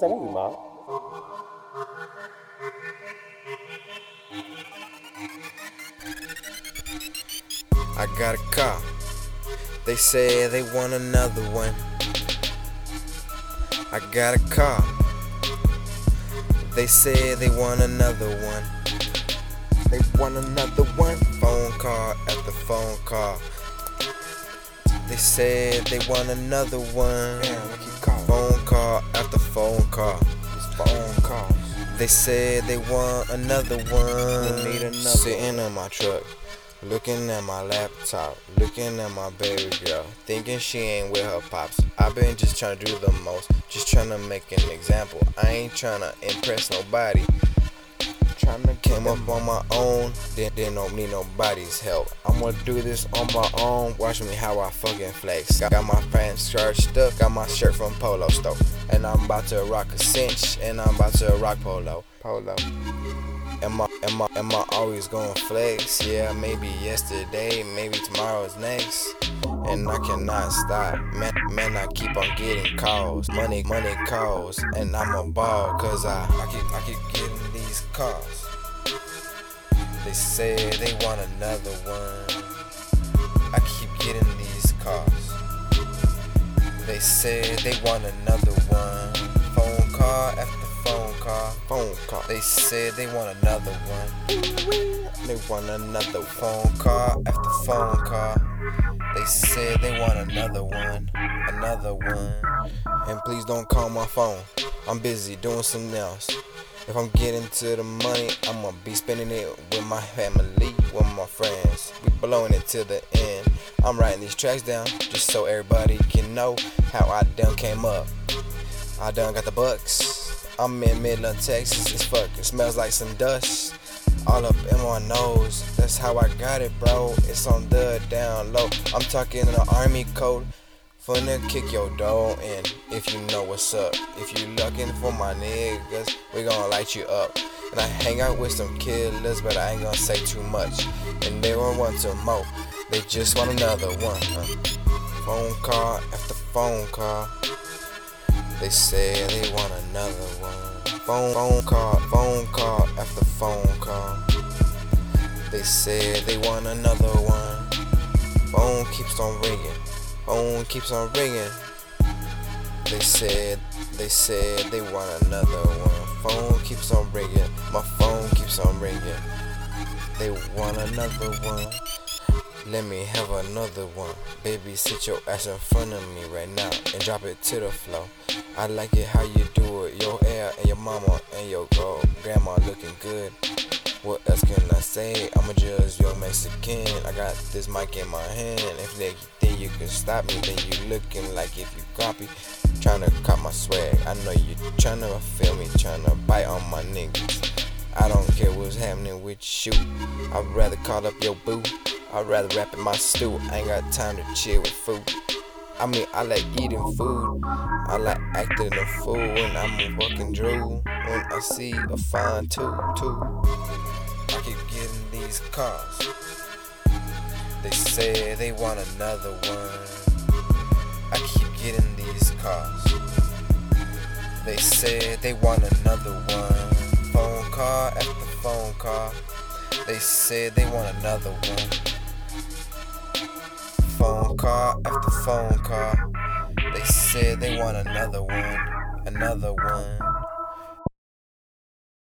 You, mom. I got a car. They say they want another one. I got a car. They say they want another one. They want another one. Phone call after phone call. They said they want another one. After phone call. Phone calls. They said they want another one. They need another Sitting in my truck. Looking at my laptop, looking at my baby girl, thinking she ain't with her pops. i been just trying to do the most, just trying to make an example. I ain't trying to impress nobody. Came up on my own, then then don't need nobody's help. I'm gonna do this on my own. Watch me how I fucking flex. Got my pants charged up, got my shirt from Polo Store, and I'm about to rock a cinch, and I'm about to rock Polo. Polo. Am I, am I, am I always gonna flex? Yeah, maybe yesterday, maybe tomorrow's next. And I cannot stop. Man, man, I keep on getting calls. Money, money calls. And I'm a ball, cause I, I keep, I keep getting these calls. They say they want another one. I keep getting these calls. They say they want another one. Phone call after phone call. Phone call. They said they want another one. They want another phone call after phone call. They said they want another one. Another one. And please don't call my phone. I'm busy doing something else. If I'm getting to the money, I'ma be spending it with my family, with my friends. We blowing it to the end. I'm writing these tracks down just so everybody can know how I done came up. I done got the bucks. I'm in Midland, Texas. It's fuck. It smells like some dust. All up in my nose. That's how I got it, bro. It's on the down low. I'm talking in the army code. Finna kick your door in if you know what's up. If you looking for my niggas, we gonna light you up. And I hang out with some killers, but I ain't gonna say too much. And they won't want to mo. They just want another one. Huh? Phone call after phone call. They say they want another one. Phone, phone call, phone call after phone call. They say they want another one. Phone keeps on ringing. Phone keeps on ringing. They said, they said they want another one. Phone keeps on ringing. My phone keeps on ringing. They want another one. Let me have another one. Baby, sit your ass in front of me right now and drop it to the floor. I like it how you do it. Your hair and your mama and your girl, grandma looking good. What else can I say? I'ma judge your Mexican. I got this mic in my hand. If they you can stop me, then you looking like if you copy. Tryna cop my swag. I know you tryna feel me, tryna bite on my niggas. I don't care what's happening with you. I'd rather call up your boo. I'd rather rap in my stew. I ain't got time to chill with food. I mean, I like eating food. I like acting a fool when I'm a fucking drool. When I see a fine too, too. I keep getting these calls. They say they want another one. I keep getting these calls. They say they want another one. Phone call after phone call. They said they want another one. Phone call after phone call. They said they want another one. Another one.